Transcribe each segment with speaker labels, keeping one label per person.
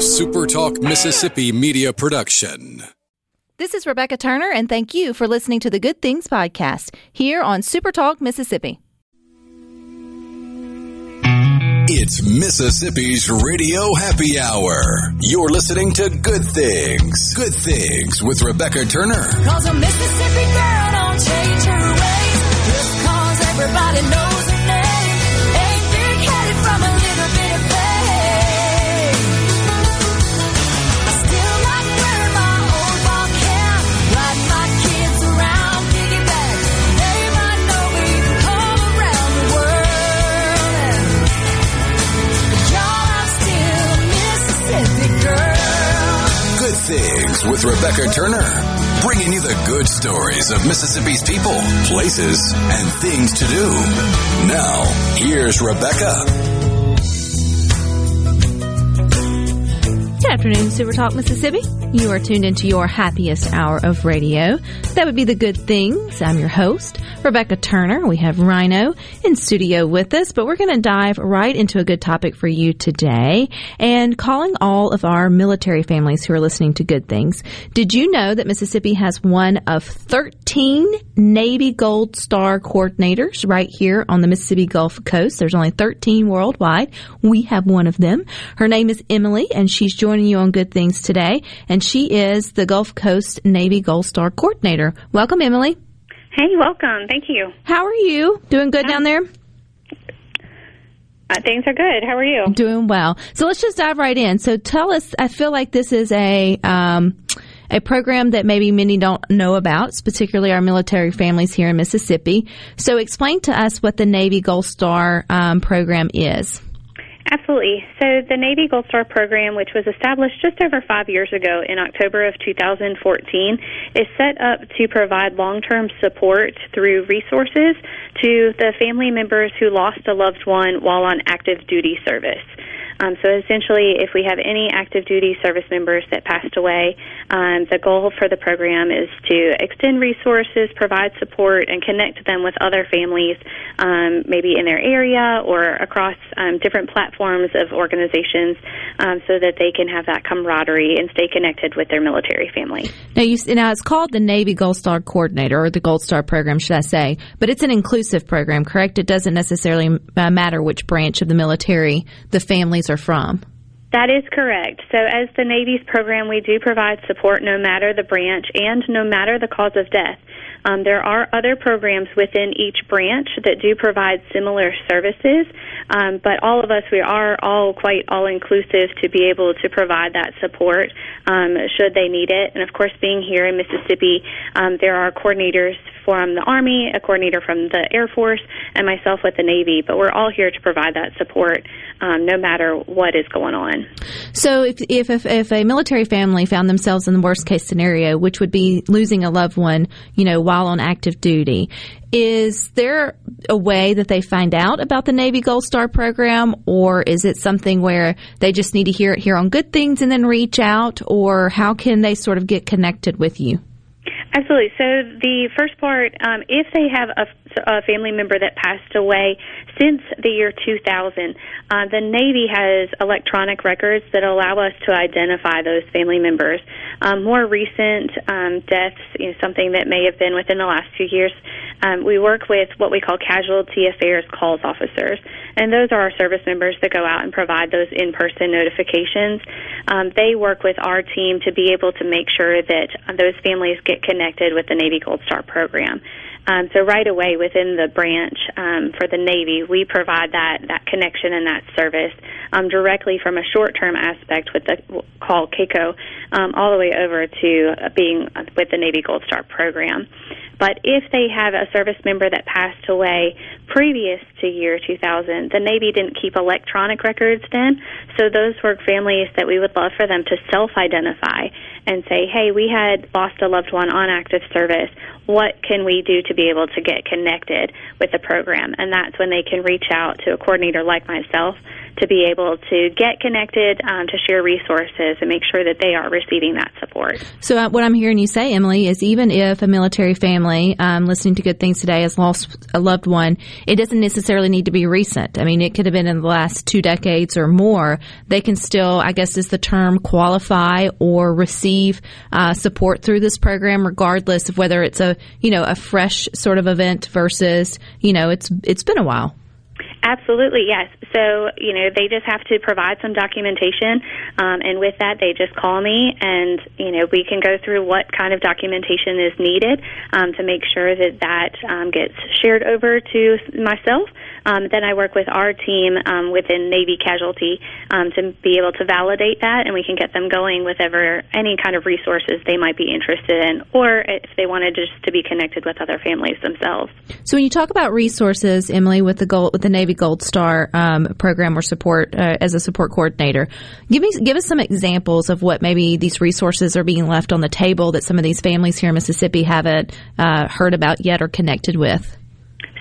Speaker 1: a SuperTalk Mississippi media production.
Speaker 2: This is Rebecca Turner, and thank you for listening to the Good Things Podcast here on SuperTalk Mississippi.
Speaker 1: It's Mississippi's Radio Happy Hour. You're listening to Good Things. Good Things with Rebecca Turner.
Speaker 3: Cause a Mississippi girl don't change her ways just cause everybody knows
Speaker 1: With Rebecca Turner. Bringing you the good stories of Mississippi's people, places, and things to do. Now, here's Rebecca.
Speaker 2: Good afternoon, Super Talk Mississippi. You are tuned into your happiest hour of radio. That would be the good things. I'm your host, Rebecca Turner. We have Rhino in studio with us, but we're going to dive right into a good topic for you today and calling all of our military families who are listening to good things. Did you know that Mississippi has one of 13 Navy Gold Star coordinators right here on the Mississippi Gulf Coast? There's only 13 worldwide. We have one of them. Her name is Emily and she's joining you on Good Things today, and she is the Gulf Coast Navy Gold Star Coordinator. Welcome, Emily.
Speaker 4: Hey, welcome. Thank you.
Speaker 2: How are you? Doing good down there?
Speaker 4: Uh, things are good. How are you?
Speaker 2: Doing well. So let's just dive right in. So tell us, I feel like this is a, um, a program that maybe many don't know about, particularly our military families here in Mississippi. So explain to us what the Navy Gold Star um, program is.
Speaker 4: Absolutely. So the Navy Gold Star program, which was established just over five years ago in October of 2014, is set up to provide long-term support through resources to the family members who lost a loved one while on active duty service. Um, so essentially, if we have any active duty service members that passed away, um, the goal for the program is to extend resources, provide support, and connect them with other families, um, maybe in their area or across um, different platforms of organizations, um, so that they can have that camaraderie and stay connected with their military family.
Speaker 2: Now, you, now it's called the Navy Gold Star Coordinator, or the Gold Star program, should I say? But it's an inclusive program, correct? It doesn't necessarily uh, matter which branch of the military the families are from.
Speaker 4: That is correct. So, as the Navy's program, we do provide support no matter the branch and no matter the cause of death. Um, there are other programs within each branch that do provide similar services, um, but all of us, we are all quite all inclusive to be able to provide that support um, should they need it. And of course, being here in Mississippi, um, there are coordinators from the Army, a coordinator from the Air Force, and myself with the Navy, but we're all here to provide that support um, no matter what is going on.
Speaker 2: So, if, if, if, if a military family found themselves in the worst case scenario, which would be losing a loved one, you know, while on active duty, is there a way that they find out about the Navy Gold Star program, or is it something where they just need to hear it here on Good Things and then reach out, or how can they sort of get connected with you?
Speaker 4: Absolutely. So the first part, um, if they have a, a family member that passed away since the year 2000, uh, the Navy has electronic records that allow us to identify those family members. Um, more recent um, deaths, you know, something that may have been within the last few years, um, we work with what we call casualty affairs calls officers, and those are our service members that go out and provide those in-person notifications. Um, they work with our team to be able to make sure that those families get connected with the Navy Gold Star program. Um, so right away within the branch um, for the Navy, we provide that that connection and that service um, directly from a short-term aspect with the call CACO um, all the way over to being with the Navy Gold Star program. But if they have a service member that passed away previous to year 2000, the Navy didn't keep electronic records then. So those were families that we would love for them to self-identify and say, hey, we had lost a loved one on active service. What can we do to be able to get connected with the program? And that's when they can reach out to a coordinator like myself to be able to get connected, um, to share resources, and make sure that they are receiving that support.
Speaker 2: So, uh, what I'm hearing you say, Emily, is even if a military family um, listening to Good Things Today has lost a loved one, it doesn't necessarily need to be recent. I mean, it could have been in the last two decades or more. They can still, I guess, is the term qualify or receive uh, support through this program, regardless of whether it's a you know a fresh sort of event versus you know it's it's been a while.
Speaker 4: Absolutely, yes. So, you know, they just have to provide some documentation, um, and with that, they just call me, and, you know, we can go through what kind of documentation is needed um, to make sure that that um, gets shared over to myself. Um, then I work with our team um, within Navy Casualty um, to be able to validate that, and we can get them going with ever any kind of resources they might be interested in, or if they wanted just to be connected with other families themselves.
Speaker 2: So, when you talk about resources, Emily, with the gold, with the Navy Gold Star um, program or support uh, as a support coordinator, give me give us some examples of what maybe these resources are being left on the table that some of these families here in Mississippi haven't uh, heard about yet or connected with.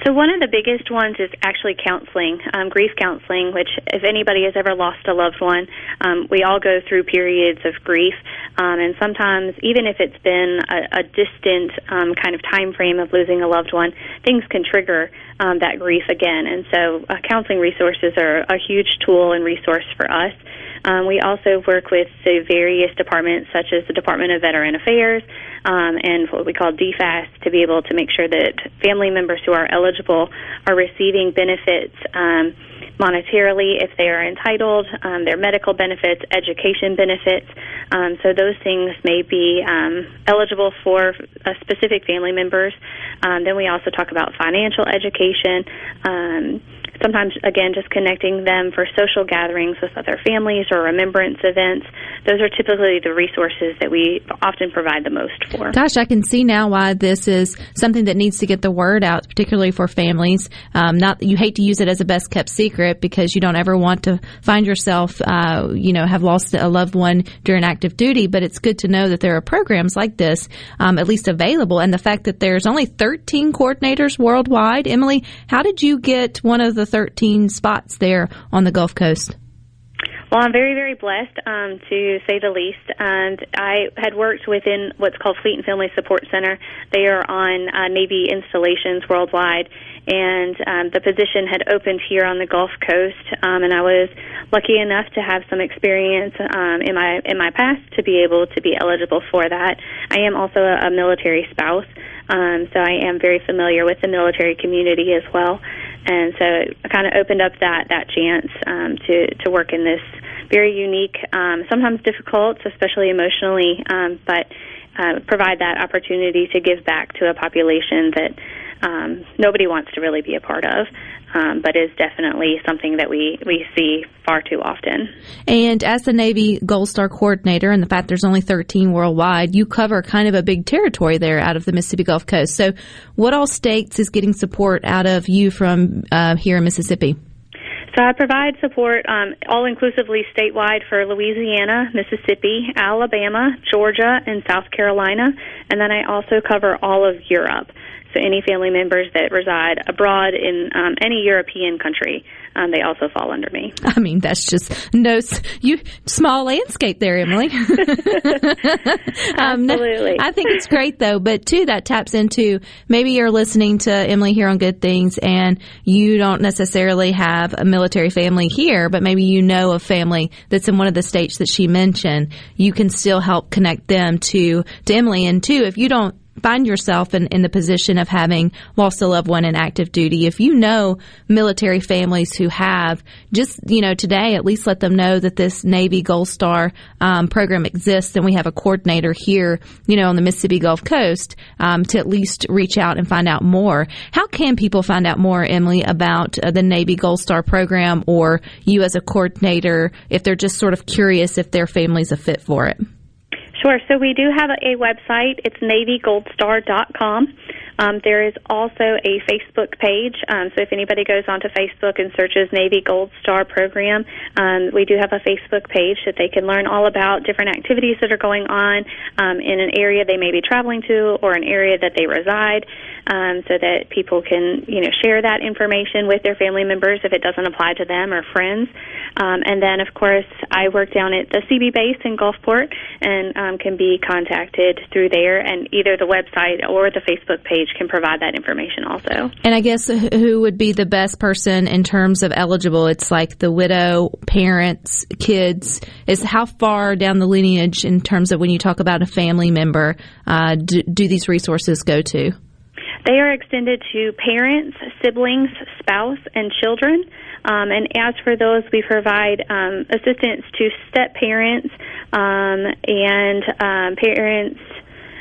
Speaker 4: So one of the biggest ones is actually counseling, um, grief counseling. Which, if anybody has ever lost a loved one, um, we all go through periods of grief, um, and sometimes, even if it's been a, a distant um, kind of time frame of losing a loved one, things can trigger um, that grief again. And so, uh, counseling resources are a huge tool and resource for us. Um, we also work with the various departments, such as the Department of Veteran Affairs um, and what we call DFAS, to be able to make sure that family members who are eligible are receiving benefits. Um, monetarily if they are entitled, um, their medical benefits, education benefits. Um, so those things may be um, eligible for uh, specific family members. Um, then we also talk about financial education. Um, sometimes again just connecting them for social gatherings with other families or remembrance events. Those are typically the resources that we often provide the most for.
Speaker 2: Gosh i can see now why this is something that needs to get the word out particularly for families. Um, not you hate to use it as a best kept secret because you don't ever want to find yourself uh, you know have lost a loved one during active duty but it's good to know that there are programs like this um, at least available. And the fact that there's only 13 coordinators worldwide emily how did you get one of the 13 spots there on the Gulf Coast?
Speaker 4: Well, I'm very, very blessed, um, to say the least. And I had worked within what's called Fleet and Family Support Center. They are on uh, Navy installations worldwide, and um, the position had opened here on the Gulf Coast. Um, and I was lucky enough to have some experience um, in my in my past to be able to be eligible for that. I am also a, a military spouse, um, so I am very familiar with the military community as well and so it kind of opened up that that chance um, to to work in this very unique, um, sometimes difficult, especially emotionally, um, but uh, provide that opportunity to give back to a population that um, nobody wants to really be a part of um, but is definitely something that we, we see far too often.
Speaker 2: And as the Navy Gold Star coordinator, and the fact there's only 13 worldwide, you cover kind of a big territory there out of the Mississippi Gulf Coast. So, what all states is getting support out of you from uh, here in Mississippi?
Speaker 4: So I provide support um, all inclusively statewide for Louisiana, Mississippi, Alabama, Georgia, and South Carolina, and then I also cover all of Europe. So any family members that reside abroad in um, any European country, um, they also fall under me.
Speaker 2: I mean, that's just no you small landscape there, Emily.
Speaker 4: um, Absolutely.
Speaker 2: I think it's great though, but too that taps into maybe you're listening to Emily here on Good Things, and you don't necessarily have a military family here, but maybe you know a family that's in one of the states that she mentioned. You can still help connect them to to Emily, and too, if you don't find yourself in, in the position of having lost a loved one in active duty, if you know military families who have, just, you know, today at least let them know that this Navy Gold Star um, program exists and we have a coordinator here, you know, on the Mississippi Gulf Coast um, to at least reach out and find out more. How can people find out more, Emily, about uh, the Navy Gold Star program or you as a coordinator if they're just sort of curious if their family's a fit for it?
Speaker 4: Sure. So we do have a, website. It's navygoldstar.com. Um, there is also a Facebook page. Um, so if anybody goes onto Facebook and searches Navy Gold Star Program, um, we do have a Facebook page that they can learn all about different activities that are going on um, in an area they may be traveling to or an area that they reside, um, so that people can you know share that information with their family members if it doesn't apply to them or friends. Um, and then, of course, I work down at the CB base in Gulfport and can be contacted through there, and either the website or the Facebook page can provide that information also.
Speaker 2: And I guess who would be the best person in terms of eligible? It's like the widow, parents, kids. Is how far down the lineage in terms of when you talk about a family member uh, do, do these resources go to?
Speaker 4: They are extended to parents, siblings, spouse, and children. Um, and as for those, we provide um, assistance to step parents um, and um, parents.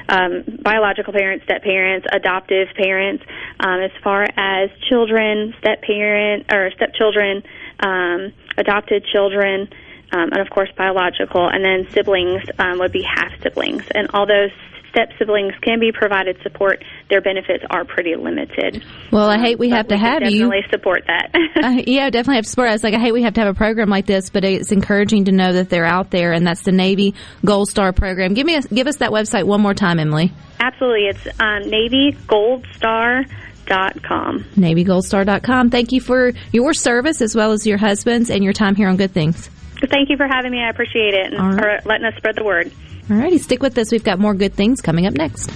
Speaker 4: Um, biological parents, step parents, adoptive parents. Um, as far as children, step parent or stepchildren, um, adopted children, um, and of course biological, and then siblings um, would be half siblings. And all those step siblings can be provided support. Their benefits are pretty limited.
Speaker 2: Well, I hate we have to
Speaker 4: we
Speaker 2: have
Speaker 4: can
Speaker 2: you.
Speaker 4: definitely support that.
Speaker 2: Uh, yeah, definitely have to support. us. like, I hate we have to have a program like this, but it's encouraging to know that they're out there, and that's the Navy Gold Star program. Give me, a, give us that website one more time, Emily.
Speaker 4: Absolutely, it's um, NavyGoldStar.com.
Speaker 2: NavyGoldStar.com. Thank you for your service as well as your husband's and your time here on Good Things.
Speaker 4: Thank you for having me. I appreciate it and
Speaker 2: right.
Speaker 4: for letting us spread the word.
Speaker 2: All righty, stick with us. We've got more good things coming up next.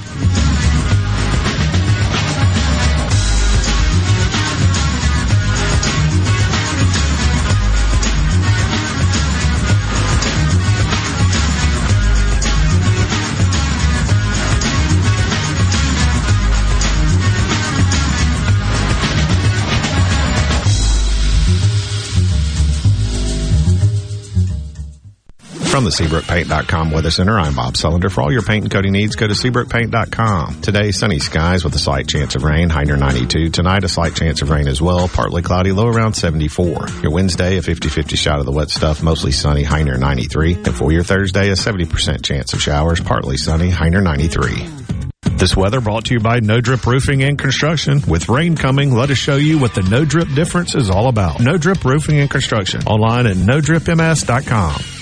Speaker 5: From the SeabrookPaint.com Weather Center, I'm Bob Sullender. For all your paint and coating needs, go to SeabrookPaint.com. Today, sunny skies with a slight chance of rain, high near 92. Tonight, a slight chance of rain as well, partly cloudy, low around 74. Your Wednesday, a 50-50 shot of the wet stuff, mostly sunny, high near 93. And for your Thursday, a 70% chance of showers, partly sunny, high near 93. This weather brought to you by No Drip Roofing and Construction. With rain coming, let us show you what the No Drip difference is all about. No Drip Roofing and Construction. Online at NoDripMS.com.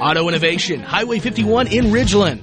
Speaker 6: Auto Innovation, Highway 51 in Ridgeland.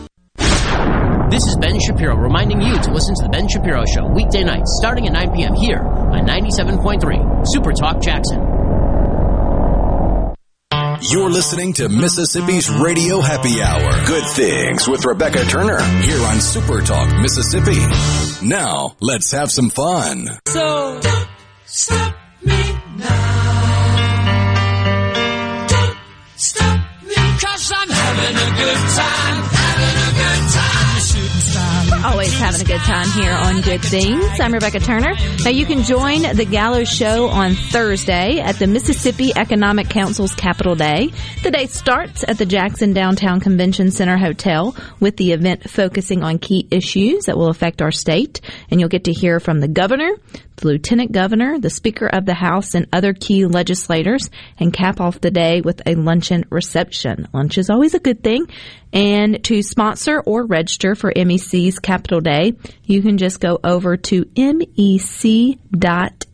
Speaker 7: This is Ben Shapiro reminding you to listen to The Ben Shapiro Show weekday nights starting at 9 p.m. here on 97.3 Super Talk Jackson.
Speaker 1: You're listening to Mississippi's Radio Happy Hour. Good things with Rebecca Turner here on Super Talk Mississippi. Now, let's have some fun.
Speaker 3: So don't stop me now. Don't stop me, cause I'm having a good time.
Speaker 2: Always having a good time here on Good Things. I'm Rebecca Turner. Now you can join the Gallo Show on Thursday at the Mississippi Economic Council's Capital Day. The day starts at the Jackson Downtown Convention Center Hotel with the event focusing on key issues that will affect our state. And you'll get to hear from the governor, the lieutenant governor, the speaker of the house, and other key legislators and cap off the day with a luncheon reception. Lunch is always a good thing. And to sponsor or register for MEC's Capital Day, you can just go over to mec.ms.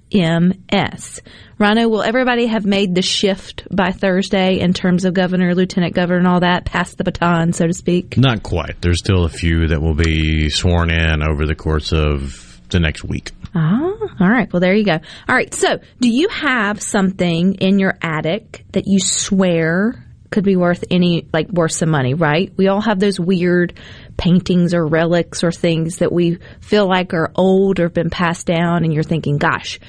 Speaker 2: Rhino, will everybody have made the shift by Thursday in terms of governor, lieutenant governor, and all that, pass the baton, so to speak?
Speaker 5: Not quite. There's still a few that will be sworn in over the course of the next week.
Speaker 2: Ah, all right. Well, there you go. All right. So, do you have something in your attic that you swear could be worth any, like, worth some money, right? We all have those weird paintings or relics or things that we feel like are old or have been passed down, and you're thinking, gosh,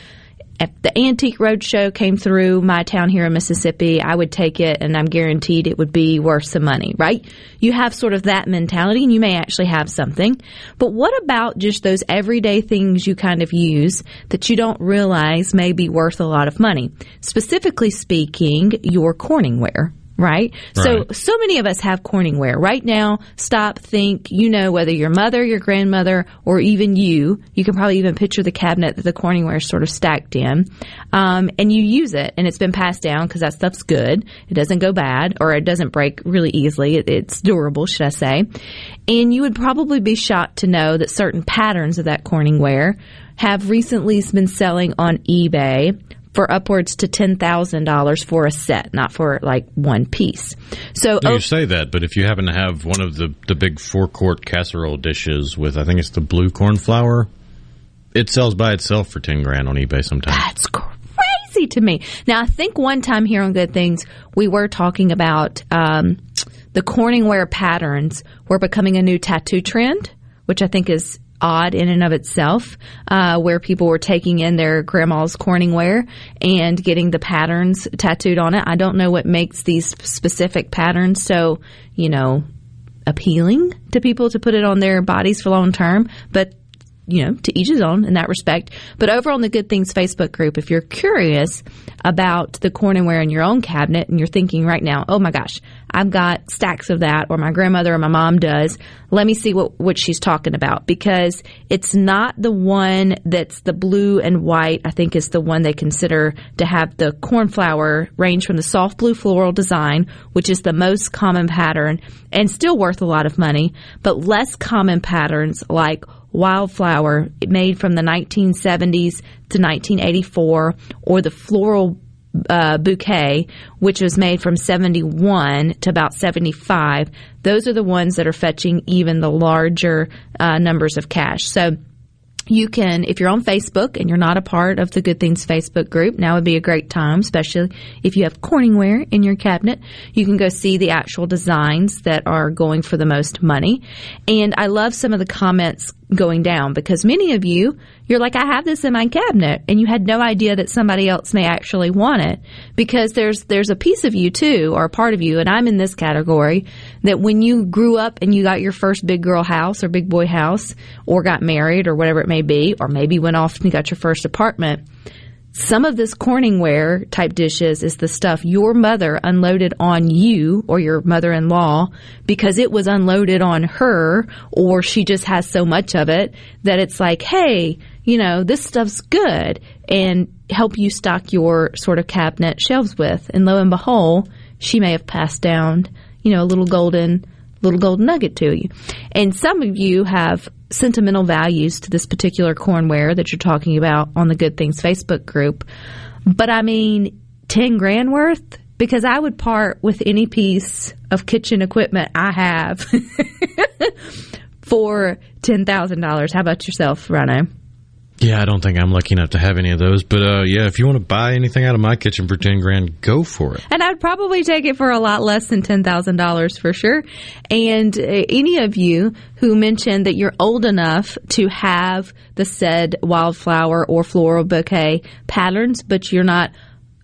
Speaker 2: if the Antique Roadshow came through my town here in Mississippi, I would take it and I'm guaranteed it would be worth some money, right? You have sort of that mentality and you may actually have something. But what about just those everyday things you kind of use that you don't realize may be worth a lot of money? Specifically speaking, your Corningware right? So,
Speaker 8: Right.
Speaker 2: so many of us have Corningware. Right now, stop, think, you know, whether your mother, your grandmother, or even you, you can probably even picture the cabinet that the Corningware is sort of stacked in. Um, and you use it, and it's been passed down because that stuff's good. It doesn't go bad, or it doesn't break really easily. It, it's durable, should I say. And you would probably be shocked to know that certain patterns of that Corningware have recently been selling on eBay for upwards to $10,000 for a set, not for like one piece. So,
Speaker 5: No,
Speaker 2: oh,
Speaker 5: you say that, but if you happen to have one of the, the big four quart casserole dishes with, I think it's the blue cornflower, it sells by itself for 10 grand on eBay sometimes.
Speaker 2: That's crazy to me. Now, I think one time here on Good Things, we were talking about um, the Corningware patterns were becoming a new tattoo trend, which I think is odd in and of itself, uh, where people were taking in their grandma's Corningware and getting the patterns tattooed on it. I don't know what makes these specific patterns so, you know, appealing to people to put it on their bodies for long term, but you know, to each his own in that respect. But over on the Good Things Facebook group, if you're curious about the Corningware in your own cabinet and you're thinking right now, oh my gosh, I've got stacks of that, or my grandmother or my mom does, let me see what, what she's talking about because it's not the one that's the blue and white, I think is the one they consider to have the cornflower range from the soft blue floral design, which is the most common pattern and still worth a lot of money, but less common patterns like wildflower made from the 1970s to 1984 or the floral uh, bouquet which was made from 71 to about 75 those are the ones that are fetching even the larger uh, numbers of cash so you can, if you're on Facebook and you're not a part of the Good Things Facebook group, now would be a great time, especially if you have Corningware in your cabinet. You can go see the actual designs that are going for the most money. And I love some of the comments going down because many of you, you're like, I have this in my cabinet and you had no idea that somebody else may actually want it because there's, there's a piece of you too, or a part of you, and I'm in this category, that when you grew up and you got your first big girl house or big boy house or got married or whatever it may be, or maybe went off and got your first apartment, Some of this Corningware type dishes is the stuff your mother unloaded on you or your mother in law because it was unloaded on her or she just has so much of it that it's like, hey, you know, this stuff's good and help you stock your sort of cabinet shelves with. And lo and behold, she may have passed down, you know, a little golden little golden nugget to you. And some of you have sentimental values to this particular cornware that you're talking about on the Good Things Facebook group. But I mean, 10 grand worth? Because I would part with any piece of kitchen equipment I have for $10,000. How about yourself, Rhino?
Speaker 8: Yeah, I don't think I'm lucky enough to have any of those. But uh, yeah, if you want to buy anything out of my kitchen for ten grand, go for it.
Speaker 2: And I'd probably take it for a lot less than ten thousand dollars for sure. And uh, any of you who mentioned that you're old enough to have the said wildflower or floral bouquet patterns, but you're not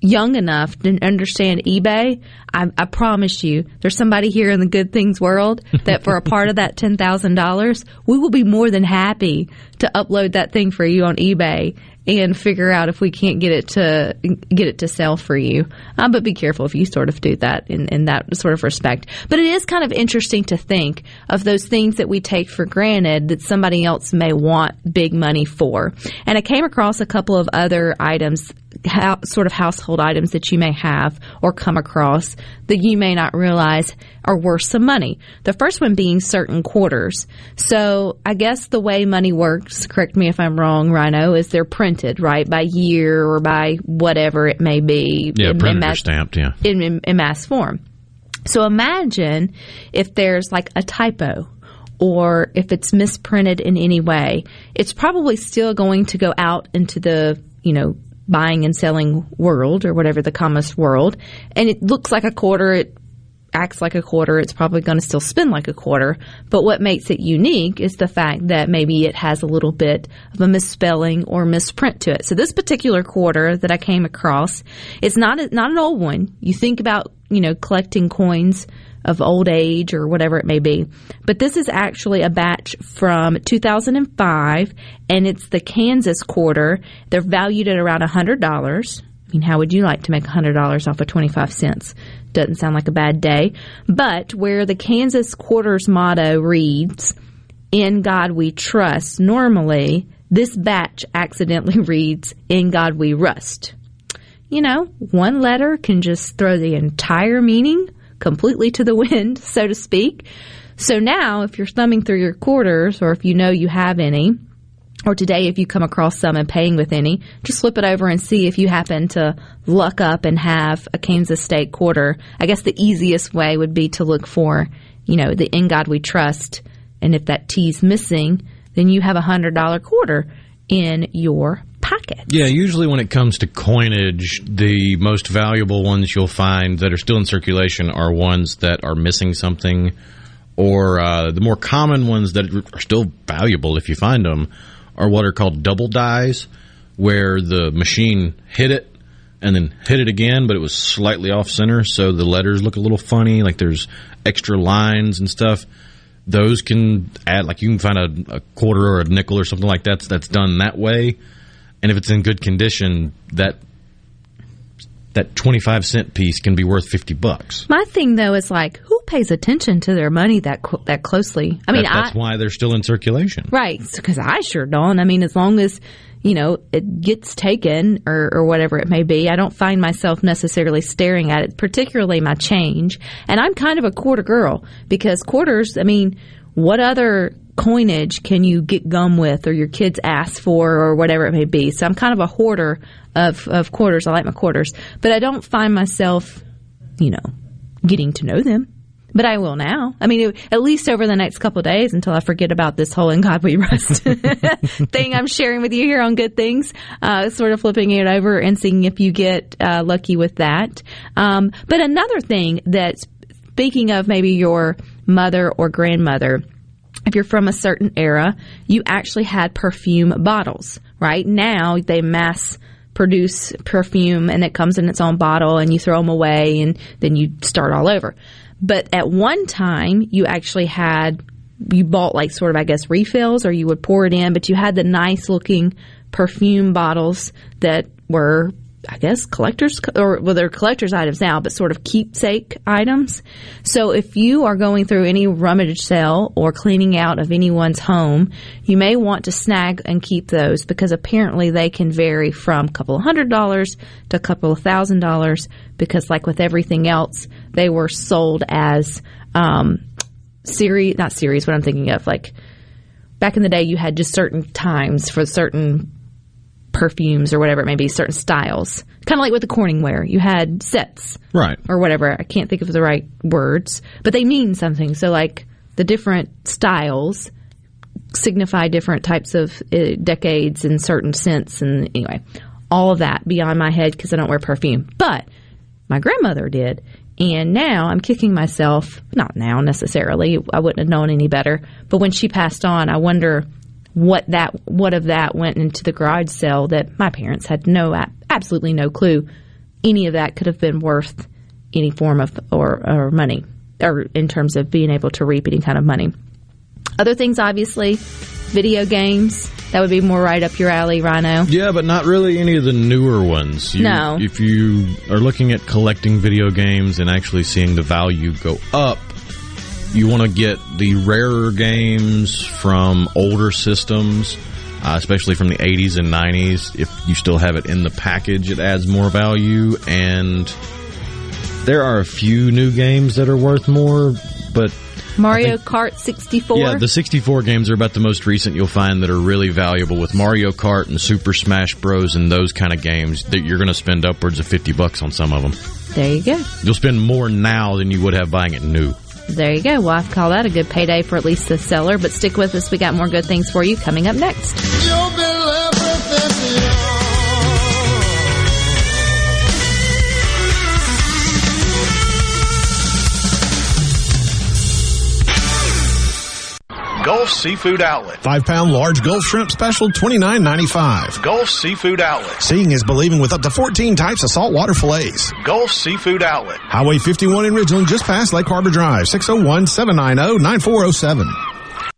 Speaker 2: young enough to understand eBay, I, I, promise you, there's somebody here in the good things world that for a part of that ten thousand dollars, we will be more than happy to upload that thing for you on eBay and figure out if we can't get it to get it to sell for you. Um, but be careful if you sort of do that in, in that sort of respect. But it is kind of interesting to think of those things that we take for granted that somebody else may want big money for. And I came across a couple of other items, how, sort of household items that you may have or come across that you may not realize are worth some money. The first one being certain quarters. So I guess the way money works, correct me if I'm wrong, Rhino, is they're printed, right, by year or by whatever it may be.
Speaker 8: Yeah,
Speaker 2: in,
Speaker 8: printed
Speaker 2: in
Speaker 8: or stamped, yeah.
Speaker 2: In, in, in mass form. So imagine if there's like a typo or if it's misprinted in any way, it's probably still going to go out into the, you know, buying and selling world or whatever the commerce world and it looks like a quarter it acts like a quarter, it's probably going to still spin like a quarter. But what makes it unique is the fact that maybe it has a little bit of a misspelling or misprint to it. So this particular quarter that I came across, it's not a, not an old one. You think about you know collecting coins of old age or whatever it may be. But this is actually a batch from 2005 and it's the Kansas quarter. They're valued at around $100. I mean, how would you like to make $100 off of 25 cents? Doesn't sound like a bad day. But where the Kansas Quarters motto reads, In God we trust, normally this batch accidentally reads, In God we rust. You know, one letter can just throw the entire meaning completely to the wind, so to speak. So now, if you're thumbing through your quarters, or if you know you have any, or today if you come across some and paying with any, just flip it over and see if you happen to luck up and have a Kansas State quarter. I guess the easiest way would be to look for, you know, the In God We Trust, and if that T's missing, then you have a hundred dollar quarter in your
Speaker 8: Yeah, usually when it comes to coinage, the most valuable ones you'll find that are still in circulation are ones that are missing something, or uh, the more common ones that are still valuable if you find them are what are called double dies, where the machine hit it and then hit it again, but it was slightly off center, so the letters look a little funny, like there's extra lines and stuff. Those can add, like you can find a, a quarter or a nickel or something like that that's done that way, and if it's in good condition, that that 25 cent piece can be worth 50 bucks.
Speaker 2: My thing though is like who pays attention to their money that that closely? I mean,
Speaker 8: that, that's
Speaker 2: I,
Speaker 8: why they're still in circulation.
Speaker 2: Right, cuz I sure don't. I mean, as long as you know it gets taken or, or whatever it may be, I don't find myself necessarily staring at it, particularly my change. And I'm kind of a quarter girl because quarters, I mean, what other coinage can you get gum with or your kids ask for or whatever it may be. So I'm kind of a hoarder of, of quarters. I like my quarters, but I don't find myself, you know, getting to know them. But I will now. I mean, at least over the next couple days until I forget about this whole "In God We Rest" thing I'm sharing with you here on Good Things. Uh, sort of flipping it over and seeing if you get uh, lucky with that. Um, but another thing that, speaking of maybe your mother or grandmother, if you're from a certain era, you actually had perfume bottles. Right now, they mass produce perfume and it comes in its own bottle and you throw them away and then you start all over. But at one time, you actually had, you bought like sort of, I guess, refills or you would pour it in, but you had the nice looking perfume bottles that were I guess collectors or well they're collectors items now, but sort of keepsake items. So if you are going through any rummage sale or cleaning out of anyone's home, you may want to snag and keep those because apparently they can vary from a couple of hundred dollars to a couple of thousand dollars because like with everything else, they were sold as um series not series what I'm thinking of like back in the day you had just certain times for certain perfumes or whatever it may be, certain styles. Kind of like with the Corningware, you had sets,
Speaker 8: right,
Speaker 2: or whatever. I can't think of the right words, but they mean something. So like the different styles signify different types of uh, decades in certain scents, and anyway, all of that beyond my head because I don't wear perfume, but my grandmother did. And now I'm kicking myself, not now necessarily, I wouldn't have known any better, but when she passed on, I wonder what that what of that went into the garage sale that my parents had no absolutely no clue any of that could have been worth any form of or, or money or in terms of being able to reap any kind of money. Other things, obviously, video games. That would be more right up your alley, Rhino.
Speaker 8: Yeah, but not really any of the newer ones. You,
Speaker 2: no.
Speaker 8: If you are looking at collecting video games and actually seeing the value go up, you want to get the rarer games from older systems, uh, especially from the 80s and 90s. If you still have it in the package, it adds more value. And there are a few new games that are worth more, but.
Speaker 2: Mario think, Kart 64?
Speaker 8: Yeah, the 64 games are about the most recent you'll find that are really valuable with Mario Kart and Super Smash Bros. and those kind of games that you're going to spend upwards of 50 bucks on some of them.
Speaker 2: There you go.
Speaker 8: You'll spend more now than you would have buying it new.
Speaker 2: There you go. I call that a good payday for at least the seller. But stick with us. We got more good things for you coming up next.
Speaker 9: Gulf Seafood Outlet.
Speaker 10: Five pound large Gulf shrimp special, twenty nine ninety five.
Speaker 9: Gulf Seafood Outlet.
Speaker 10: Seeing is believing with up to 14 types of saltwater fillets.
Speaker 9: Gulf Seafood Outlet.
Speaker 10: Highway 51 in Ridgeland, just past Lake Harbor Drive, 601 790 9407.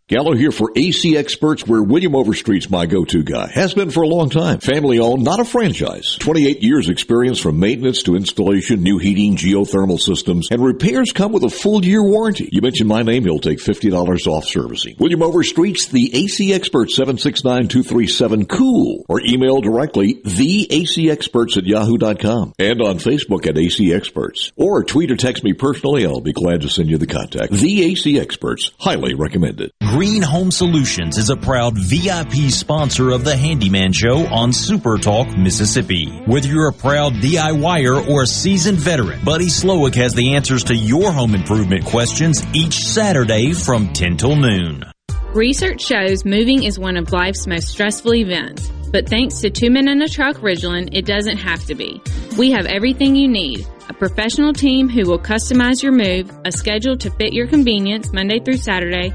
Speaker 11: Gallo here for AC Experts, where William Overstreet's my go-to guy. Has been for a long time. Family owned, not a franchise. 28 years experience from maintenance to installation, new heating, geothermal systems, and repairs come with a full year warranty. You mention my name, he'll take $50 off servicing. William Overstreet's the AC Expert 769-237-COOL or email directly theacexperts at yahoo.com and on Facebook at AC Experts. Or tweet or text me personally, I'll be glad to send you the contact. The AC Experts, highly recommended.
Speaker 12: Green Home Solutions is a proud VIP sponsor of the Handyman Show on Super Talk, Mississippi. Whether you're a proud DIYer or a seasoned veteran, Buddy Slowick has the answers to your home improvement questions each Saturday from 10 till noon.
Speaker 13: Research shows moving is one of life's most stressful events, but thanks to Two Men in a Truck Ridgeland, it doesn't have to be. We have everything you need a professional team who will customize your move, a schedule to fit your convenience Monday through Saturday,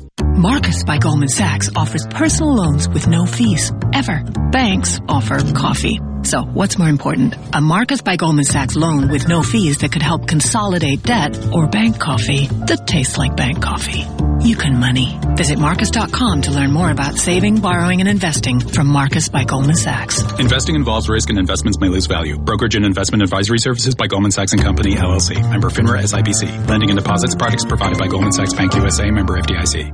Speaker 14: Marcus by Goldman Sachs offers personal loans with no fees, ever. Banks offer coffee. So, what's more important? A Marcus by Goldman Sachs loan with no fees that could help consolidate debt or bank coffee that tastes like bank coffee. You can money. Visit Marcus.com to learn more about saving, borrowing, and investing from Marcus by Goldman Sachs.
Speaker 15: Investing involves risk and investments may lose value. Brokerage and investment advisory services by Goldman Sachs and Company, LLC. Member FINRA SIPC. Lending and deposits products provided by Goldman Sachs Bank USA. Member FDIC.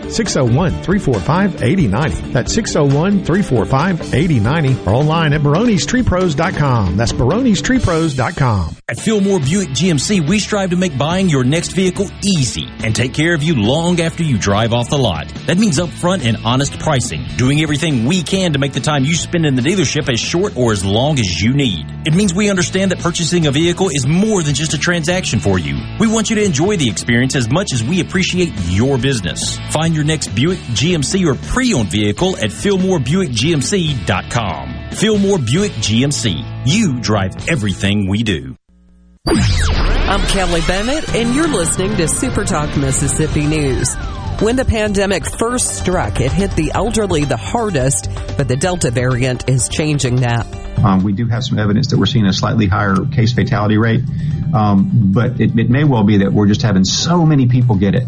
Speaker 10: 601-345-8090. 601-345-8090. That's 601-345-8090 or online at baronestreepros.com. That's baronestreepros.com.
Speaker 12: At Fillmore Buick GMC, we strive to make buying your next vehicle easy and take care of you long after you drive off the lot. That means upfront and honest pricing, doing everything we can to make the time you spend in the dealership as short or as long as you need. It means we understand that purchasing a vehicle is more than just a transaction for you. We want you to enjoy the experience as much as we appreciate your business. Find your your next Buick, GMC, or pre-owned vehicle at FillmoreBuickGMC.com. Fillmore Buick GMC. You drive everything we do.
Speaker 16: I'm Kelly Bennett, and you're listening to Super Talk Mississippi News. When the pandemic first struck, it hit the elderly the hardest, but the Delta variant is changing that.
Speaker 17: Um, we do have some evidence that we're seeing a slightly higher case fatality rate, um, but it, it, may well be that we're just having so many people get it.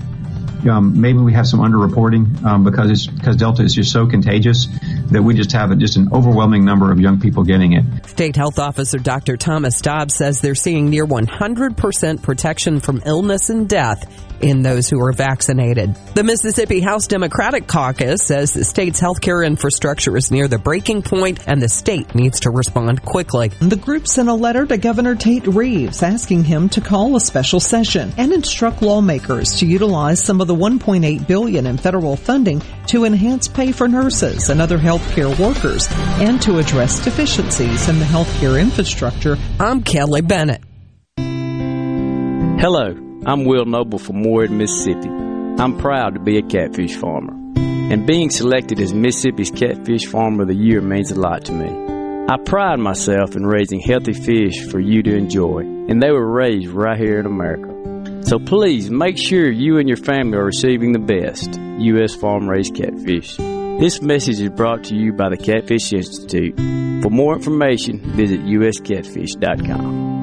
Speaker 17: Um, maybe we have some underreporting um, because it's because Delta is just so contagious that we just have a, just an overwhelming number of young people getting it.
Speaker 16: State Health Officer Dr. Thomas Dobbs says they're seeing near 100% protection from illness and death in those who are vaccinated. The Mississippi House Democratic Caucus says the state's healthcare infrastructure is near the breaking point and the state needs to respond quickly.
Speaker 18: The group sent a letter to Governor Tate Reeves asking him to call a special session and instruct lawmakers to utilize some of the 1.8 billion in federal funding to enhance pay for nurses and other healthcare workers and to address deficiencies in the healthcare infrastructure.
Speaker 16: I'm Kelly Bennett.
Speaker 19: Hello. I'm Will Noble from Moorhead, Mississippi. I'm proud to be a catfish farmer. And being selected as Mississippi's Catfish Farmer of the Year means a lot to me. I pride myself in raising healthy fish for you to enjoy, and they were raised right here in America. So please make sure you and your family are receiving the best U.S. farm raised catfish. This message is brought to you by the Catfish Institute. For more information, visit uscatfish.com.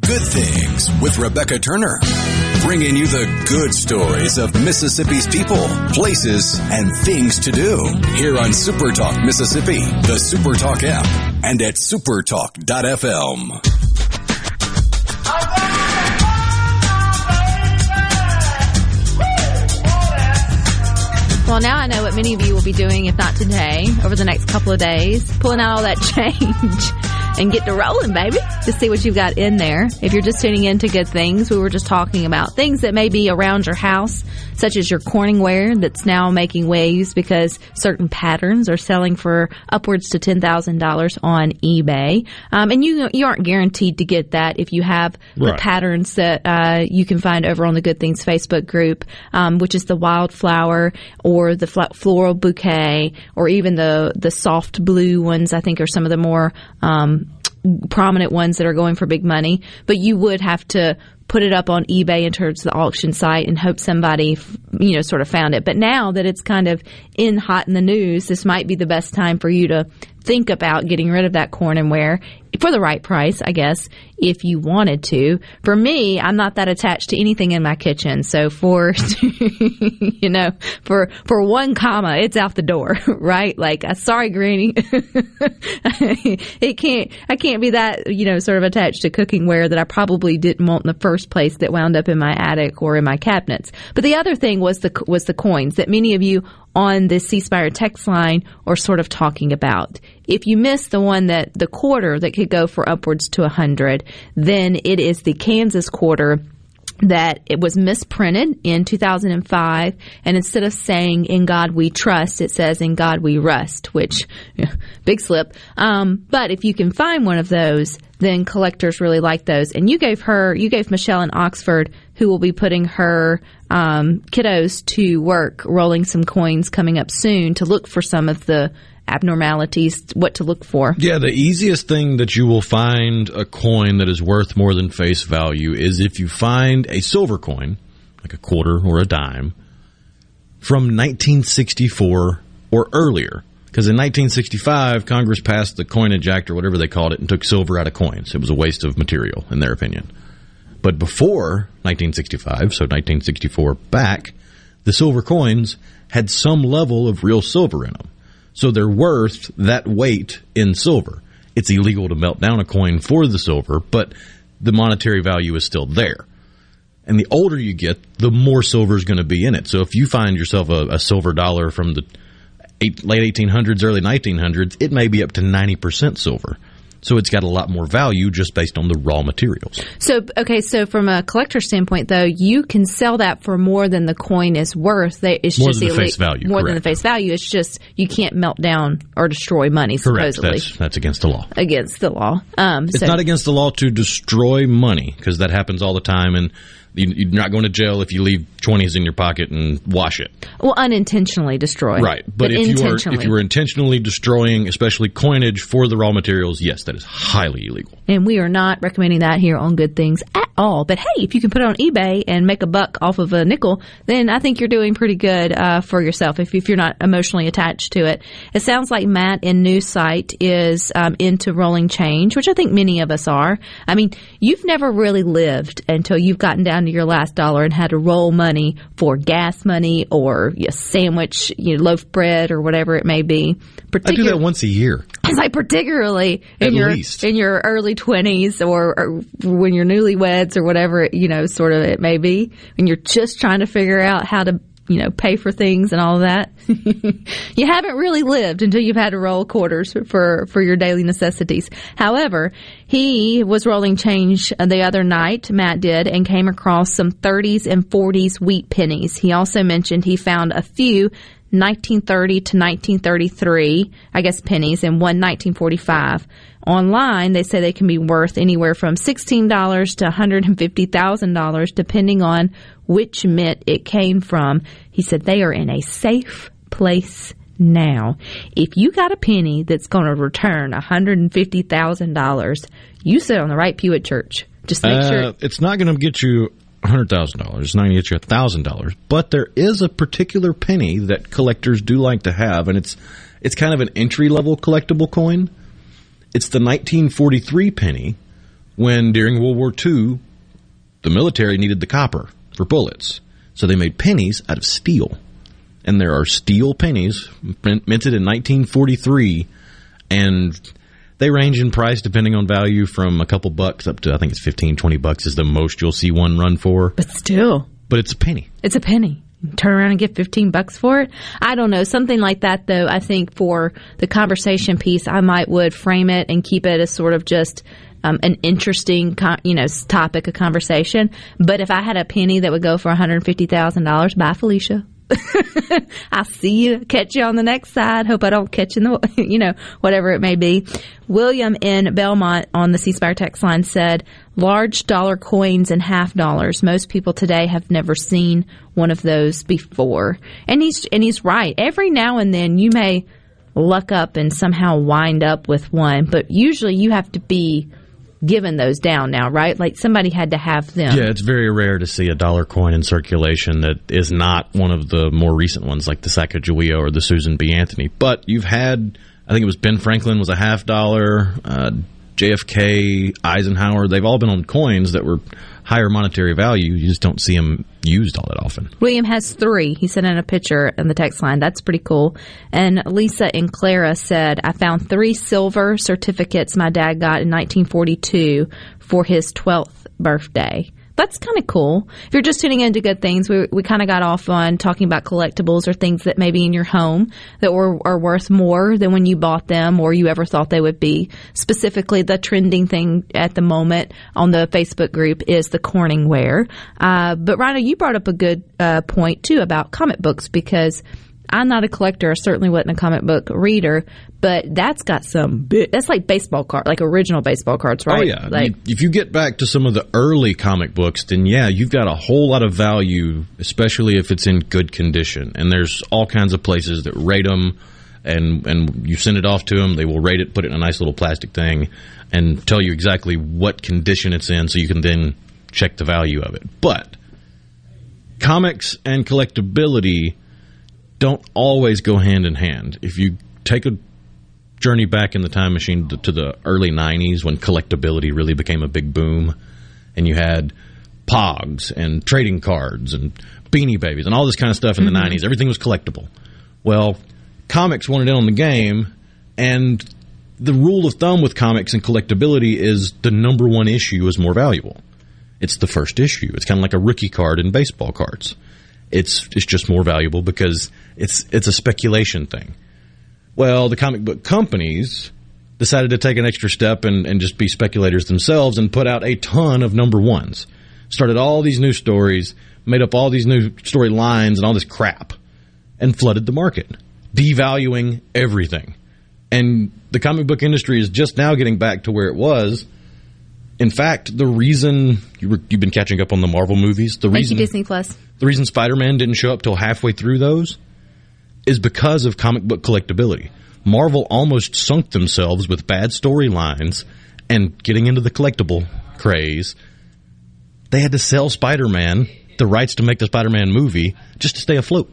Speaker 1: Good Things with Rebecca Turner. Bringing you the good stories of Mississippi's people, places, and things to do. Here on Super Talk Mississippi, the Super Talk app, and at supertalk.fm.
Speaker 2: Well, now I know what many of you will be doing, if not today, over the next couple of days, pulling out all that change and get to rolling, baby, to see what you've got in there. If you're just tuning in to good things, we were just talking about things that may be around your house, such as your Corningware that's now making waves because certain patterns are selling for upwards to $10,000 on eBay. Um, and you, you aren't guaranteed to get that if you have
Speaker 8: Right.
Speaker 2: the patterns that uh, you can find over on the Good Things Facebook group, um, which is the wildflower or the fl- floral bouquet, or even the the soft blue ones. I think are some of the more um, prominent ones that are going for big money. But you would have to put it up on eBay and towards the auction site and hope somebody, you know, sort of found it. But now that it's kind of in hot in the news, this might be the best time for you to think about getting rid of that Corningware for the right price, I guess, if you wanted to. For me, I'm not that attached to anything in my kitchen. So for, you know, for, for one comma, it's out the door, right? Like, uh, sorry, granny. it can't, I can't be that, you know, sort of attached to cooking ware that I probably didn't want in the first place that wound up in my attic or in my cabinets. But the other thing was the, was the coins that many of you on the C Spire text line are sort of talking about. If you miss the one that the quarter that could go for upwards to a hundred, then it is the Kansas quarter that it was misprinted in 2005 and instead of saying in God we trust it says in God we rust which yeah, big slip. Um, but if you can find one of those then collectors really like those. And you gave her you gave Michelle in Oxford who will be putting her um, kiddos to work rolling some coins coming up soon to look for some of the abnormalities what to look for
Speaker 8: Yeah, the easiest thing that you will find a coin that is worth more than face value is if you find a silver coin, like a quarter or a dime, from 1964 or earlier. Because in 1965, Congress passed the Coinage Act or whatever they called it and took silver out of coins. It was a waste of material, in their opinion. But before 1965, so 1964 back, the silver coins had some level of real silver in them. So they're worth that weight in silver. It's illegal to melt down a coin for the silver, but the monetary value is still there. And the older you get, the more silver is going to be in it. So if you find yourself a, a silver dollar from the eight, late 1800s, early 1900s, it may be up to 90% silver. So it's got a lot more value just based on the raw materials.
Speaker 2: So okay, so from a collector standpoint, though, you can sell that for more than the coin is worth. They- It's
Speaker 8: More
Speaker 2: just
Speaker 8: than the face value,
Speaker 2: More than the face value. It's just you can't melt down or destroy money.
Speaker 8: Correct.
Speaker 2: Supposedly
Speaker 8: That's, that's against the law.
Speaker 2: against the law. Um,
Speaker 8: It's
Speaker 2: so,
Speaker 8: not against the law to destroy money because that happens all the time, and you're not going to jail if you leave twenties in your pocket and wash it.
Speaker 2: well, unintentionally destroy.
Speaker 8: Right, but, if you are if you were intentionally destroying, especially coinage for the raw materials, yes, that is highly illegal.
Speaker 2: And we are not recommending that here on Good Things at all. But hey, if you can put it on eBay and make a buck off of a nickel, then I think you're doing pretty good uh, for yourself if, if you're not emotionally attached to it. It sounds like Matt in New Site is um, into rolling change, which I think many of us are. I mean, you've never really lived until you've gotten down to your last dollar and had to roll money for gas money or a sandwich, you know, loaf bread or whatever it may be.
Speaker 8: I do that once a year.
Speaker 2: It's like particularly in
Speaker 8: At
Speaker 2: your
Speaker 8: least.
Speaker 2: in your early twenties or, or when you're newlyweds or whatever it, you know, sort of it may be, when you're just trying to figure out how to you know pay for things and all that. you haven't really lived until you've had to roll quarters for for your daily necessities. However, he was rolling change the other night. Matt did and came across some 30s and 40s wheat pennies. He also mentioned he found a few 1930 to 1933, I guess pennies, and one 1945. Online, they say they can be worth anywhere from $16 to $150,000 depending on which mint it came from. He said they are in a safe place now. If you got a penny that's going to return $150,000, you sit on the right pew at church. Just make
Speaker 8: Uh,
Speaker 2: sure
Speaker 8: it's not going to get you hundred thousand dollars. It's not going to get you thousand dollars. But there is a particular penny that collectors do like to have, and it's it's kind of an entry level collectible coin. It's the 1943 penny, when during World War II, the military needed the copper for bullets, so they made pennies out of steel. And there are steel pennies minted in 1943, and they range in price depending on value from a couple bucks up to I think it's 15, 20 bucks is the most you'll see one run for.
Speaker 2: But still,
Speaker 8: But it's a penny.
Speaker 2: It's a penny. Turn around and get 15 bucks for it. I don't know. Something like that, though, I think for the conversation piece, I might would frame it and keep it as sort of just um, an interesting, con- you know, topic of conversation. But if I had a penny that would go for $150,000, bye, Felicia. I'll see you, catch you on the next side. Hope I don't catch in the, you know, whatever it may be. William in Belmont on the C Spire text line said, large dollar coins and half dollars. Most people today have never seen one of those before. And he's, and he's right. Every now and then you may luck up and somehow wind up with one, but usually you have to be given those down now, right? Like somebody had to have them.
Speaker 8: Yeah, it's very rare to see a dollar coin in circulation that is not one of the more recent ones, like the Sacagawea or the Susan B. Anthony. But you've had, I think it was Ben Franklin was a half dollar, uh, JFK, Eisenhower. They've all been on coins that were higher monetary value. You just don't see them used all that often.
Speaker 2: William has three. He sent in a picture in the text line. That's pretty cool. And Lisa and Clara said, I found three silver certificates my dad got in 1942 for his 12th birthday. That's kind of cool. If you're just tuning into good things, we, we kind of got off on talking about collectibles or things that may be in your home that were, are worth more than when you bought them or you ever thought they would be. Specifically, the trending thing at the moment on the Facebook group is the Corningware. Uh, but Rhino, you brought up a good uh, point too about comic books because I'm not a collector. I certainly wasn't a comic book reader, but that's got some. That's like baseball card, like original baseball cards, oh, right?
Speaker 8: Oh yeah.
Speaker 2: Like,
Speaker 8: You- if you get back to some of the early comic books, then yeah, you've got a whole lot of value, especially if it's in good condition. And there's all kinds of places that rate them, and and you send it off to them. They will rate it, put it in a nice little plastic thing, and tell you exactly what condition it's in, so you can then check the value of it. But comics and collectability don't always go hand in hand. If you take a journey back in the time machine to, to the early 90s when collectability really became a big boom and you had pogs and trading cards and beanie babies and all this kind of stuff in the mm-hmm. 90s everything was collectible. Well comics wanted in on the game and the rule of thumb with comics and collectability is the number one issue is more valuable. It's the first issue. It's kind of like a rookie card in baseball cards it's it's just more valuable because it's it's a speculation thing well, the comic book companies decided to take an extra step and, and just be speculators themselves and put out a ton of number ones. Started all these new stories, made up all these new storylines and all this crap, and flooded the market, devaluing everything. And the comic book industry is just now getting back to where it was. In fact, the reason you were, you've been catching up on the Marvel movies, the
Speaker 2: Thank
Speaker 8: reason
Speaker 2: you, Disney Plus.
Speaker 8: The reason Spider-Man didn't show up till halfway through those is because of comic book collectability. Marvel almost sunk themselves with bad storylines and getting into the collectible craze. They had to sell Spider-Man the rights to make the Spider-Man movie just to stay afloat.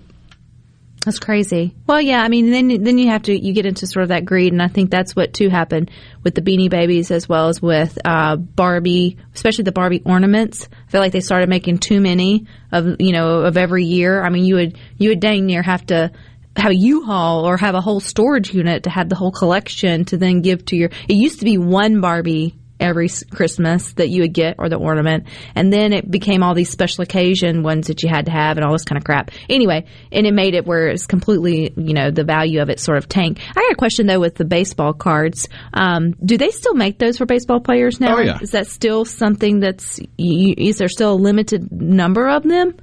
Speaker 2: That's crazy. Well, yeah, I mean, then then you have to you get into sort of that greed, and I think that's what too happened with the Beanie Babies as well as with uh, Barbie, especially the Barbie ornaments. I feel like they started making too many of you know of every year. I mean, you would you would dang near have to have a U-Haul or have a whole storage unit to have the whole collection to then give to your. It used to be one Barbie every Christmas that you would get or the ornament, and then it became all these special occasion ones that you had to have and all this kind of crap. Anyway, and it made it where it's completely, you know, the value of it sort of tanked. I got a question though with the baseball cards. Um, do they still make those for baseball players now?
Speaker 8: Oh, yeah.
Speaker 2: Is that still something that's? Is there still a limited number of them?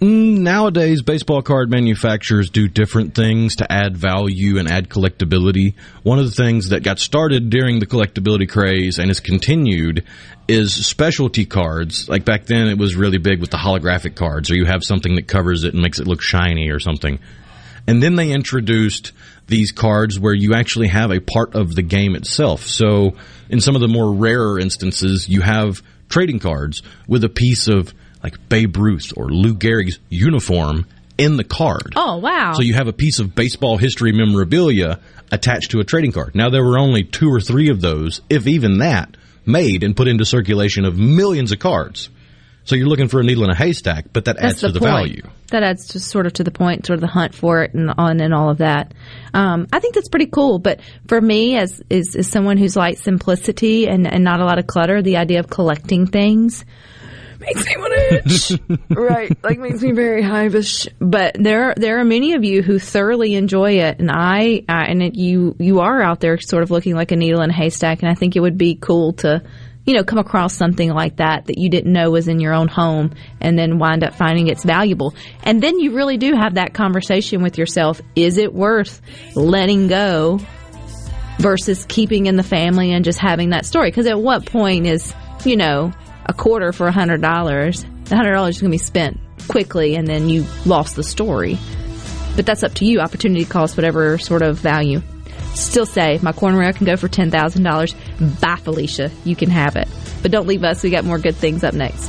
Speaker 8: Mm, Nowadays, baseball card manufacturers do different things to add value and add collectability. One of the things that got started during the collectability craze and has continued is specialty cards. Like back then, it was really big with the holographic cards, or you have something that covers it and makes it look shiny or something. And then they introduced these cards where you actually have a part of the game itself. So, in some of the more rarer instances, you have trading cards with a piece of like Babe Ruth or Lou Gehrig's uniform in the card.
Speaker 2: Oh wow!
Speaker 8: So you have a piece of baseball history memorabilia attached to a trading card. Now there were only two or three of those, if even that, made and put into circulation of millions of cards. So you're looking for a needle in a haystack, but that
Speaker 2: That's
Speaker 8: adds to the
Speaker 2: point.
Speaker 8: value.
Speaker 2: That adds just sort of to the point, sort of the hunt for it and on and all of that. Um, I think that's pretty cool. But for me, as is, someone who's like simplicity and, and not a lot of clutter, the idea of collecting things makes me want to itch. right, like makes me very hivish. But there there are many of you who thoroughly enjoy it, and I uh, and it, you you are out there sort of looking like a needle in a haystack, and I think it would be cool to you know, come across something like that that you didn't know was in your own home and then wind up finding it's valuable. And then you really do have that conversation with yourself. Is it worth letting go versus keeping in the family and just having that story? Because at what point is, you know, a quarter for a hundred dollars, the hundred dollars is going to be spent quickly and then you lost the story. But that's up to you. Opportunity cost, whatever sort of value. Still say my cornrow can go for ten thousand dollars. Bye, Felicia. You can have it, but don't leave us. We got more good things up next.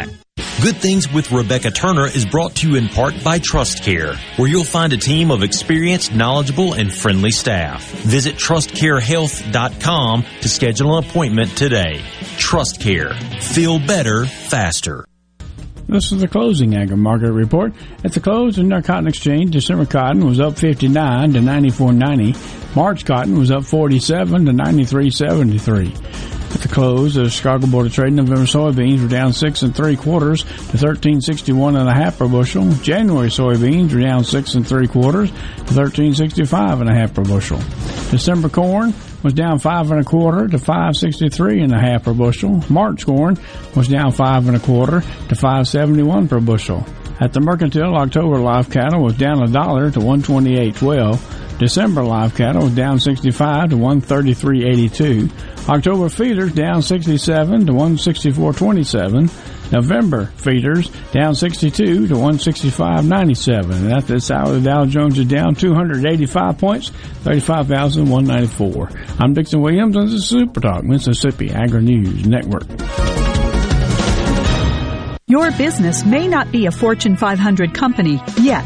Speaker 12: Good Things with Rebecca Turner is brought to you in part by Trust Care, where you'll find a team of experienced, knowledgeable, and friendly staff. Visit trustcarehealth.com to schedule an appointment today. Trust Care. Feel better, faster.
Speaker 20: This is the closing agri market report. At the close of the cotton exchange, December cotton was up 59 to 94.90. March cotton was up 47 to 93.73. At the close of the Chicago Board of Trade, November soybeans were down six and three quarters to thirteen sixty one and a half per bushel. January soybeans were down six and three quarters to thirteen sixty five and a half per bushel. December corn was down five and a quarter to five sixty three and a half per bushel. March corn was down five and a quarter to five seventy one per bushel. At the mercantile, October live cattle was down a dollar to one twenty eight twelve. December live cattle was down 65 to 133.82. October feeders down 67 to 164.27. November feeders down 62 to 165.97. And at this hour, the Dow Jones is down 285 points, 35,194. I'm Dixon Williams, and this is Super Talk Mississippi Agri News Network.
Speaker 21: Your business may not be a Fortune 500 company yet.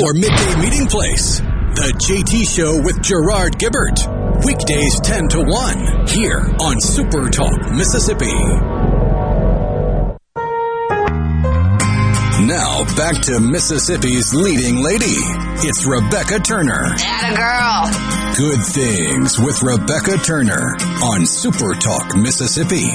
Speaker 1: Your midday meeting place. The JT Show with Gerard Gibert. Weekdays 10 to 1 here on Super Talk, Mississippi. Now back to Mississippi's leading lady. It's Rebecca Turner.
Speaker 22: And a girl.
Speaker 1: Good things with Rebecca Turner on Super Talk, Mississippi.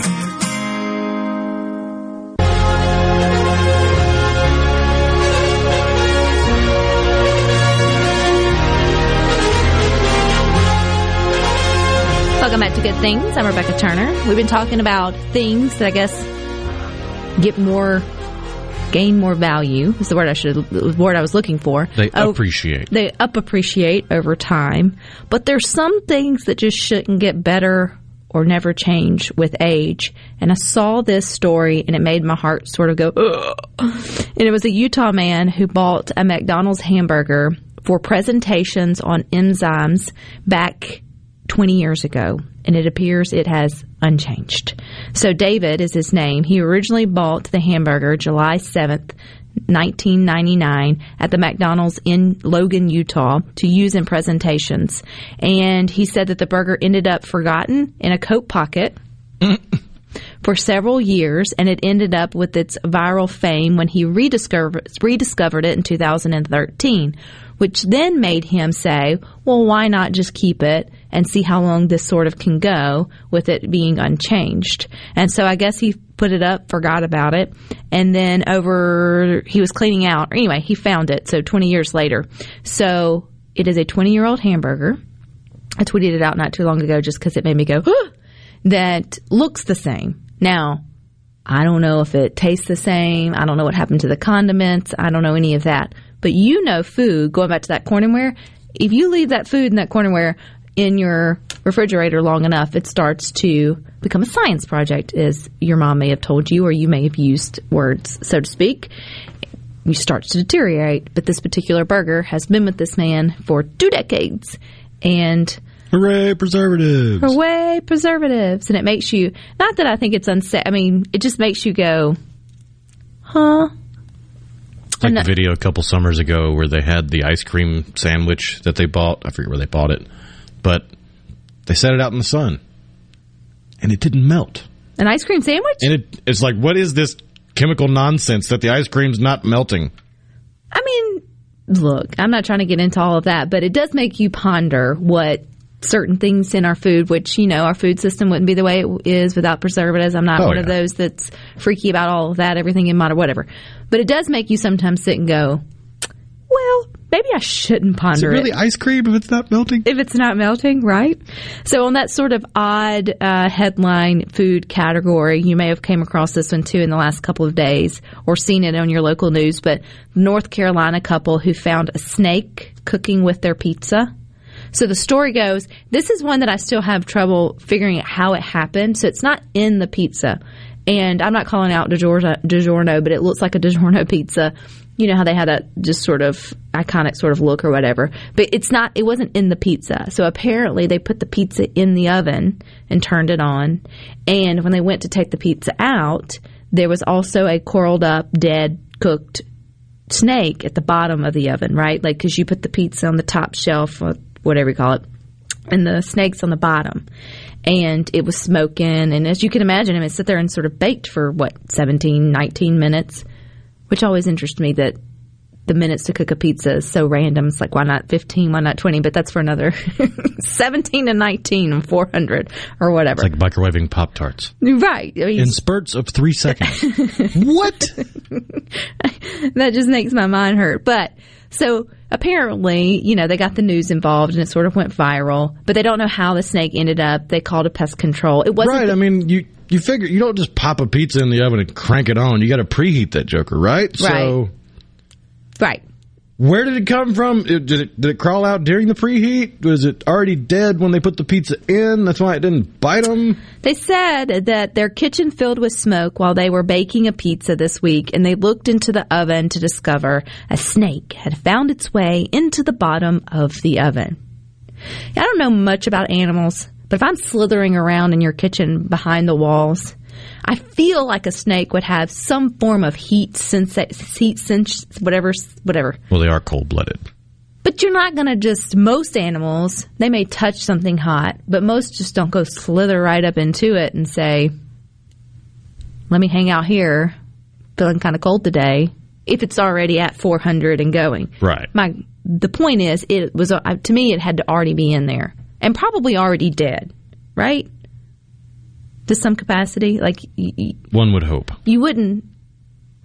Speaker 2: Welcome back to Good Things. I'm Rebecca Turner. We've been talking about things that I guess get more, gain more value. Is the word I should, the word I was looking for.
Speaker 8: They
Speaker 2: Oh,
Speaker 8: appreciate.
Speaker 2: They up appreciate over time, but there's some things that just shouldn't get better or never change with age. And I saw this story and it made my heart sort of go, Ugh. and it was a Utah man who bought a McDonald's hamburger for presentations on enzymes back 20 years ago, and it appears it has unchanged. So, David is his name. He originally bought the hamburger July 7th, 1999 at the McDonald's in Logan, Utah to use in presentations. And he said that the burger ended up forgotten in a coat pocket for several years and it ended up with its viral fame when he rediscovered, rediscovered it in 2013, which then made him say, well, why not just keep it and see how long this sort of can go with it being unchanged? And so I guess he put it up, forgot about it, and then over he was cleaning out. Anyway, he found it. So 20 years later, so it is a 20 year old hamburger. I tweeted it out not too long ago just because it made me go that looks the same. Now, I don't know if it tastes the same. I don't know what happened to the condiments. I don't know any of that. But you know, food. Going back to that cornware, if you leave that food in that cornware in your refrigerator long enough, it starts to become a science project, as your mom may have told you, or you may have used words, so to speak. You start to deteriorate. But this particular burger has been with this man for two decades, and
Speaker 8: Hooray, preservatives!
Speaker 2: Hooray, preservatives! And it makes you not that I think it's unsafe. I mean, it just makes you go, huh?
Speaker 8: Like the video a couple summers ago where they had the ice cream sandwich that they bought. I forget where they bought it, but they set it out in the sun, and it didn't melt.
Speaker 2: An ice cream sandwich?
Speaker 8: And it, it's like, what is this chemical nonsense that the ice cream's not melting?
Speaker 2: I mean, look, I'm not trying to get into all of that, but it does make you ponder what certain things in our food, which, you know, our food system wouldn't be the way it is without preservatives. I'm not
Speaker 8: Oh,
Speaker 2: one of those that's freaky about all of that, everything in modern, whatever. But it does make you sometimes sit and go, well, maybe I shouldn't ponder
Speaker 8: Is it really ice cream if it's not melting?
Speaker 2: If it's not melting, right? So on that sort of odd uh, headline food category, you may have came across this one too in the last couple of days or seen it on your local news. But North Carolina couple who found a snake cooking with their pizza. So the story goes, this is one that I still have trouble figuring out how it happened. So it's not in the pizza. And I'm not calling out DiGiorno, DiGiorno, but it looks like a DiGiorno pizza. You know how they had that just sort of iconic sort of look or whatever. But it's not, it wasn't in the pizza. So apparently they put the pizza in the oven and turned it on. And when they went to take the pizza out, there was also a curled up, dead, cooked snake at the bottom of the oven, right? Like, cause you put the pizza on the top shelf or whatever you call it, and the snake's on the bottom. And it was smoking. And as you can imagine, I mean, it sat there and sort of baked for what, 17, 19 minutes, which always interests me that the minutes to cook a pizza is so random. It's like, why not 15? Why not 20? But that's for another 17 and 19 and 400 or whatever.
Speaker 8: It's like microwaving Pop Tarts
Speaker 2: right. I mean,
Speaker 8: in spurts of three seconds. what?
Speaker 2: that just makes my mind hurt. But so apparently, you know, they got the news involved and it sort of went viral, but they don't know how the snake ended up. They called a pest control. It wasn't
Speaker 8: right. I mean, you you figure you don't just pop a pizza in the oven and crank it on. You got to preheat that joker, right? So
Speaker 2: right.
Speaker 8: Where did it come from? Did it did it crawl out during the preheat? Was it already dead when they put the pizza in? That's why it didn't bite them.
Speaker 2: They said that their kitchen filled with smoke while they were baking a pizza this week, and they looked into the oven to discover a snake had found its way into the bottom of the oven. I don't know much about animals, but if I'm slithering around in your kitchen behind the walls, I feel like a snake would have some form of heat sense, heat sense, whatever, whatever.
Speaker 8: Well, they are cold blooded.
Speaker 2: But you're not going to just, most animals, they may touch something hot, but most just don't go slither right up into it and say, let me hang out here, feeling kind of cold today, if it's already at 400 and going.
Speaker 8: Right.
Speaker 2: My, the point is, it was, uh, to me, it had to already be in there and probably already dead, right? To some capacity. Like, y- y-
Speaker 8: One would hope.
Speaker 2: you wouldn't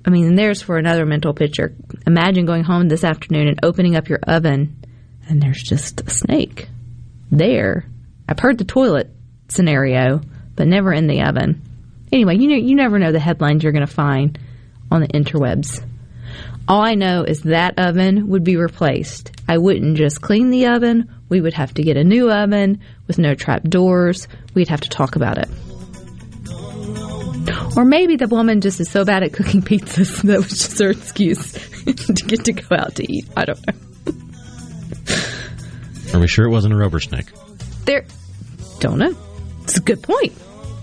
Speaker 2: I mean, there's for another mental picture. Imagine going home this afternoon and opening up your oven and there's just a snake there. I've heard the toilet scenario, but never in the oven. Anyway, you know you never know the headlines you're going to find on the interwebs. All I know is that oven would be replaced. I wouldn't just clean the oven. We would have to get a new oven with no trap doors. We'd have to talk about it. Or maybe the woman just is so bad at cooking pizzas that was just her excuse to get to go out to eat. I don't know.
Speaker 8: Are we sure it wasn't a rubber snake?
Speaker 2: There, don't know. It's a good point.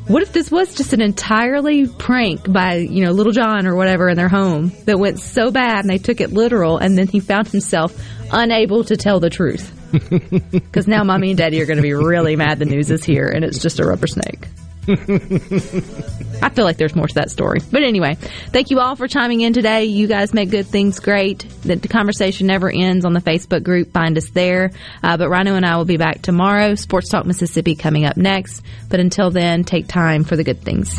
Speaker 2: What if this was just an entirely prank by, you know, Little John or whatever in their home that went so bad and they took it literal and then he found himself unable to tell the truth? Because now mommy and daddy are going to be really mad the news is here and it's just a rubber snake. I feel like there's more to that story. But anyway, thank you all for chiming in today. You guys make good things great. The, conversation never ends on the Facebook group. Find us there. Uh, but Rhino and I will be back tomorrow. Sports Talk Mississippi coming up next. But until then, take time for the good things.